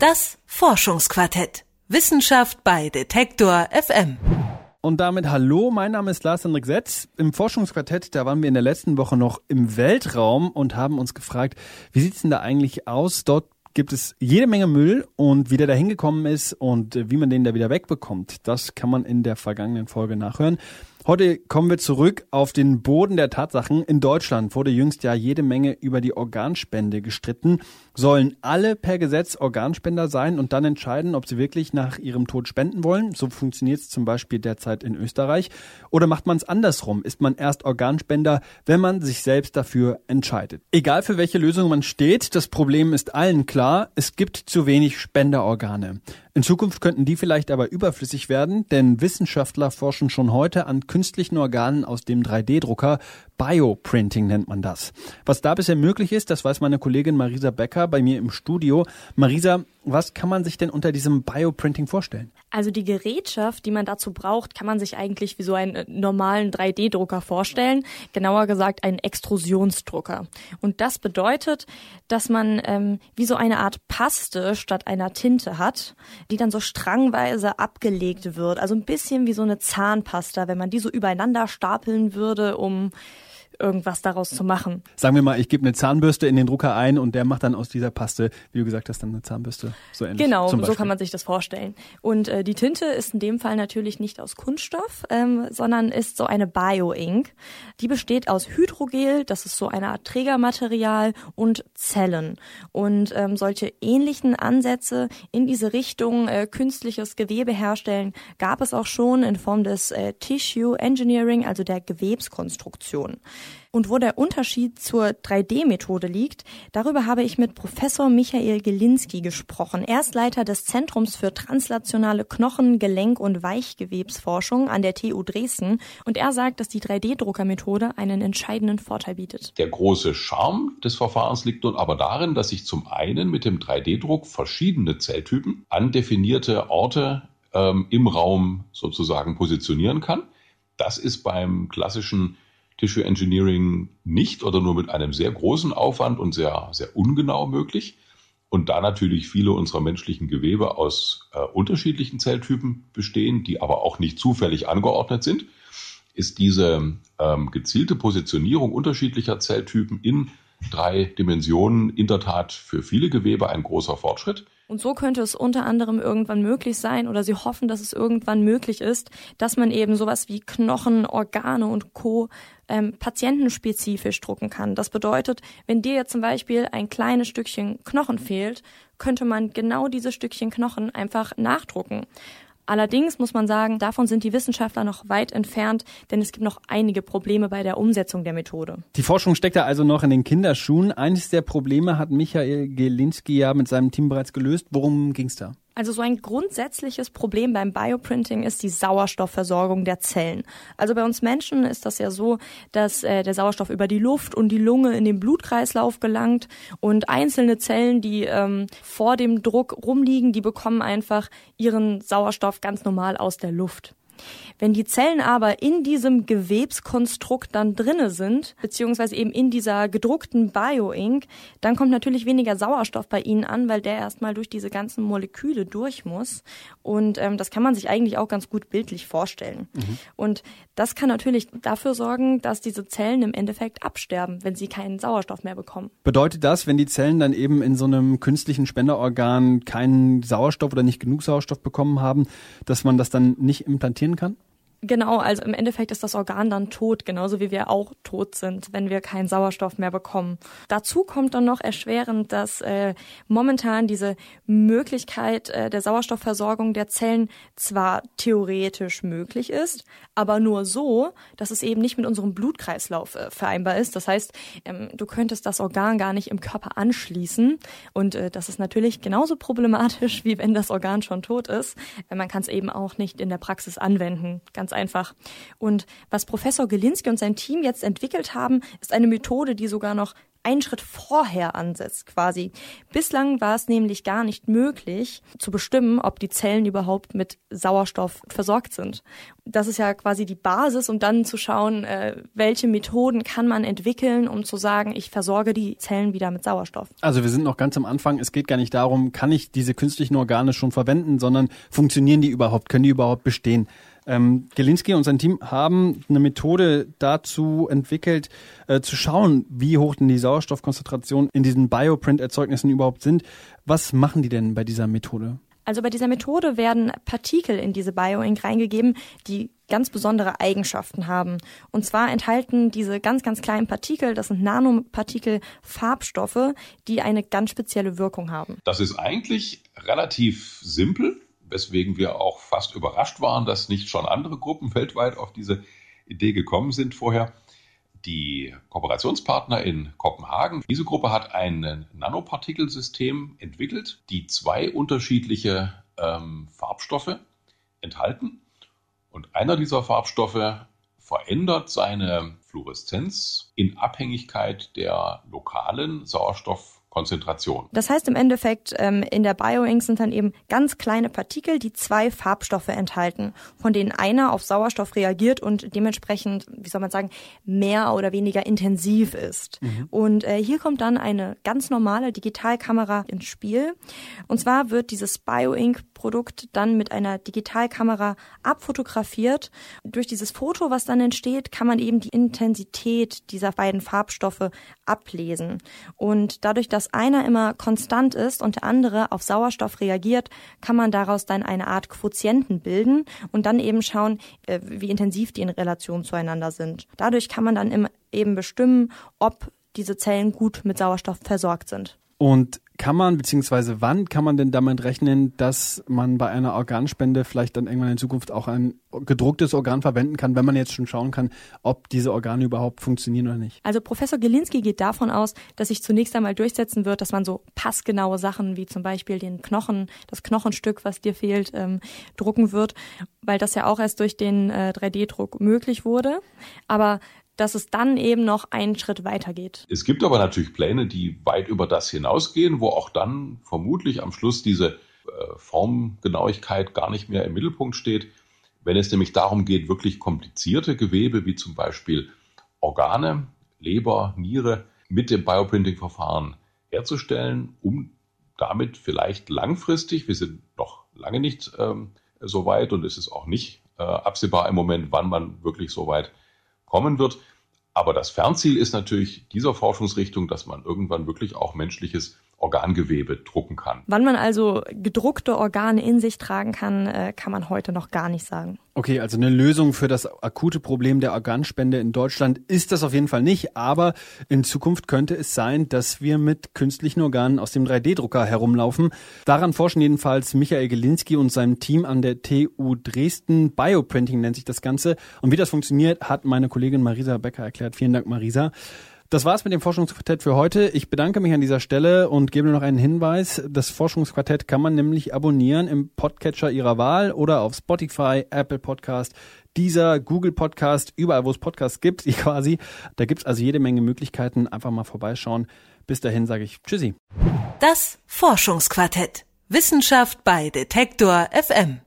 Das Forschungsquartett. Wissenschaft bei Detektor FM. Und damit hallo, mein Name ist Lars Hendrik Setz. Im Forschungsquartett, da waren wir in der letzten Woche noch im Weltraum und haben uns gefragt, wie sieht's denn da eigentlich aus? Dort gibt es jede Menge Müll und wie der da hingekommen ist und wie man den da wieder wegbekommt. Das kann man in der vergangenen Folge nachhören. Heute kommen wir zurück auf den Boden der Tatsachen. In Deutschland wurde jüngst ja jede Menge über die Organspende gestritten. Sollen alle per Gesetz Organspender sein und dann entscheiden, ob sie wirklich nach ihrem Tod spenden wollen? So funktioniert es zum Beispiel derzeit in Österreich. Oder macht man es andersrum? Ist man erst Organspender, wenn man sich selbst dafür entscheidet? Egal für welche Lösung man steht, das Problem ist allen klar, es gibt zu wenig Spenderorgane. In Zukunft könnten die vielleicht aber überflüssig werden, denn Wissenschaftler forschen schon heute an künstlichen Organen aus dem 3D-Drucker. Bioprinting nennt man das. Was da bisher möglich ist, das weiß meine Kollegin Marisa Becker bei mir im Studio. Marisa, was kann man sich denn unter diesem Bioprinting vorstellen? Also die Gerätschaft, die man dazu braucht, kann man sich eigentlich wie so einen äh, normalen 3D-Drucker vorstellen. Genauer gesagt einen Extrusionsdrucker. Und das bedeutet, dass man ähm, wie so eine Art Paste statt einer Tinte hat, die dann so strangweise abgelegt wird. Also ein bisschen wie so eine Zahnpasta, wenn man die so übereinander stapeln würde, um irgendwas daraus zu machen. Sagen wir mal, ich gebe eine Zahnbürste in den Drucker ein und der macht dann aus dieser Paste, wie du gesagt hast, dann eine Zahnbürste. So ähnlich. Genau, so kann man sich das vorstellen. Und äh, die Tinte ist in dem Fall natürlich nicht aus Kunststoff, ähm, sondern ist so eine Bio-Ink. Die besteht aus Hydrogel, das ist so eine Art Trägermaterial und Zellen. Und ähm, solche ähnlichen Ansätze in diese Richtung äh, künstliches Gewebe herstellen gab es auch schon in Form des äh, Tissue Engineering, also der Gewebskonstruktion. Und wo der Unterschied zur 3D-Methode liegt, darüber habe ich mit Professor Michael Gelinski gesprochen. Er ist Leiter des Zentrums für translationale Knochen-, Gelenk- und Weichgewebsforschung an der TU Dresden. Und er sagt, dass die 3D-Druckermethode einen entscheidenden Vorteil bietet. Der große Charme des Verfahrens liegt nun aber darin, dass ich zum einen mit dem 3D-Druck verschiedene Zelltypen an definierte Orte ähm, im Raum sozusagen positionieren kann. Das ist beim klassischen Tissue Engineering nicht oder nur mit einem sehr großen Aufwand und sehr, sehr ungenau möglich. Und da natürlich viele unserer menschlichen Gewebe aus äh, unterschiedlichen Zelltypen bestehen, die aber auch nicht zufällig angeordnet sind, ist diese ähm, gezielte Positionierung unterschiedlicher Zelltypen in drei Dimensionen in der Tat für viele Gewebe ein großer Fortschritt. Und so könnte es unter anderem irgendwann möglich sein oder sie hoffen, dass es irgendwann möglich ist, dass man eben sowas wie Knochen, Organe und Co. Ähm, patientenspezifisch drucken kann. Das bedeutet, wenn dir jetzt zum Beispiel ein kleines Stückchen Knochen fehlt, könnte man genau dieses Stückchen Knochen einfach nachdrucken. Allerdings muss man sagen, davon sind die Wissenschaftler noch weit entfernt, denn es gibt noch einige Probleme bei der Umsetzung der Methode. Die Forschung steckt da also noch in den Kinderschuhen. Eines der Probleme hat Michael Gelinski ja mit seinem Team bereits gelöst. Worum ging es da? Also so ein grundsätzliches Problem beim Bioprinting ist die Sauerstoffversorgung der Zellen. Also bei uns Menschen ist das ja so, dass äh, der Sauerstoff über die Luft und die Lunge in den Blutkreislauf gelangt und einzelne Zellen, die ähm, vor dem Druck rumliegen, die bekommen einfach ihren Sauerstoff ganz normal aus der Luft. Wenn die Zellen aber in diesem Gewebskonstrukt dann drinne sind, beziehungsweise eben in dieser gedruckten Bioink, dann kommt natürlich weniger Sauerstoff bei ihnen an, weil der erstmal durch diese ganzen Moleküle durch muss. Und ähm, das kann man sich eigentlich auch ganz gut bildlich vorstellen. Mhm. Und das kann natürlich dafür sorgen, dass diese Zellen im Endeffekt absterben, wenn sie keinen Sauerstoff mehr bekommen. Bedeutet das, wenn die Zellen dann eben in so einem künstlichen Spenderorgan keinen Sauerstoff oder nicht genug Sauerstoff bekommen haben, dass man das dann nicht implantieren kann? Genau, also im Endeffekt ist das Organ dann tot, genauso wie wir auch tot sind, wenn wir keinen Sauerstoff mehr bekommen. Dazu kommt dann noch erschwerend, dass äh, momentan diese Möglichkeit äh, der Sauerstoffversorgung der Zellen zwar theoretisch möglich ist, aber nur so, dass es eben nicht mit unserem Blutkreislauf äh, vereinbar ist. Das heißt, ähm, du könntest das Organ gar nicht im Körper anschließen und äh, das ist natürlich genauso problematisch, wie wenn das Organ schon tot ist. Äh, man kann es eben auch nicht in der Praxis anwenden. Ganz ganz einfach. Und was Professor Gelinski und sein Team jetzt entwickelt haben, ist eine Methode, die sogar noch einen Schritt vorher ansetzt quasi. Bislang war es nämlich gar nicht möglich zu bestimmen, ob die Zellen überhaupt mit Sauerstoff versorgt sind. Das ist ja quasi die Basis, um dann zu schauen, äh, welche Methoden kann man entwickeln, um zu sagen, ich versorge die Zellen wieder mit Sauerstoff. Also wir sind noch ganz am Anfang. Es geht gar nicht darum, kann ich diese künstlichen Organe schon verwenden, sondern funktionieren die überhaupt, können die überhaupt bestehen? Ähm, Gelinski und sein Team haben eine Methode dazu entwickelt, äh, zu schauen, wie hoch denn die Sauerstoffkonzentrationen in diesen Bioprint-Erzeugnissen überhaupt sind. Was machen die denn bei dieser Methode? Also bei dieser Methode werden Partikel in diese Bioink reingegeben, die ganz besondere Eigenschaften haben. Und zwar enthalten diese ganz, ganz kleinen Partikel, das sind Nanopartikel, Farbstoffe, die eine ganz spezielle Wirkung haben. Das ist eigentlich relativ simpel weswegen wir auch fast überrascht waren, dass nicht schon andere Gruppen weltweit auf diese Idee gekommen sind vorher. Die Kooperationspartner in Kopenhagen, diese Gruppe hat ein Nanopartikelsystem entwickelt, die zwei unterschiedliche ähm, Farbstoffe enthalten. Und einer dieser Farbstoffe verändert seine Fluoreszenz in Abhängigkeit der lokalen Sauerstoff Konzentration. Das heißt im Endeffekt, ähm, in der Bioink sind dann eben ganz kleine Partikel, die zwei Farbstoffe enthalten, von denen einer auf Sauerstoff reagiert und dementsprechend, wie soll man sagen, mehr oder weniger intensiv ist. Mhm. Und äh, hier kommt dann eine ganz normale Digitalkamera ins Spiel. Und zwar wird dieses Bioink-Produkt dann mit einer Digitalkamera abfotografiert. Durch dieses Foto, was dann entsteht, kann man eben die Intensität dieser beiden Farbstoffe ablesen. Und dadurch, dass dass einer immer konstant ist und der andere auf Sauerstoff reagiert, kann man daraus dann eine Art Quotienten bilden und dann eben schauen, äh, wie intensiv die in Relation zueinander sind. Dadurch kann man dann eben bestimmen, ob diese Zellen gut mit Sauerstoff versorgt sind. Und kann man, beziehungsweise wann kann man denn damit rechnen, dass man bei einer Organspende vielleicht dann irgendwann in Zukunft auch ein gedrucktes Organ verwenden kann, wenn man jetzt schon schauen kann, ob diese Organe überhaupt funktionieren oder nicht? Also Professor Gelinski geht davon aus, dass sich zunächst einmal durchsetzen wird, dass man so passgenaue Sachen wie zum Beispiel den Knochen, das Knochenstück, was dir fehlt, ähm, drucken wird, weil das ja auch erst durch den äh, 3D-Druck möglich wurde. Aber dass es dann eben noch einen Schritt weiter geht. Es gibt aber natürlich Pläne, die weit über das hinausgehen, wo auch dann vermutlich am Schluss diese äh, Formgenauigkeit gar nicht mehr im Mittelpunkt steht. Wenn es nämlich darum geht, wirklich komplizierte Gewebe wie zum Beispiel Organe, Leber, Niere mit dem Bioprinting-Verfahren herzustellen, um damit vielleicht langfristig, wir sind noch lange nicht ähm, so weit und es ist auch nicht äh, absehbar im Moment, wann man wirklich so weit kommen wird. Aber das Fernziel ist natürlich dieser Forschungsrichtung, dass man irgendwann wirklich auch menschliches Organgewebe drucken kann. Wann man also gedruckte Organe in sich tragen kann, äh, kann man heute noch gar nicht sagen. Okay, also eine Lösung für das akute Problem der Organspende in Deutschland ist das auf jeden Fall nicht, aber in Zukunft könnte es sein, dass wir mit künstlichen Organen aus dem 3D-Drucker herumlaufen. Daran forschen jedenfalls Michael Gelinski und sein Team an der TU Dresden. Bioprinting nennt sich das Ganze. Und wie das funktioniert, hat meine Kollegin Marisa Becker erklärt. Vielen Dank, Marisa. Das war's mit dem Forschungsquartett für heute. Ich bedanke mich an dieser Stelle und gebe noch einen Hinweis. Das Forschungsquartett kann man nämlich abonnieren im Podcatcher Ihrer Wahl oder auf Spotify, Apple Podcast, dieser Google Podcast, überall wo es Podcasts gibt, quasi. Da gibt's also jede Menge Möglichkeiten. Einfach mal vorbeischauen. Bis dahin sage ich Tschüssi. Das Forschungsquartett. Wissenschaft bei Detektor FM.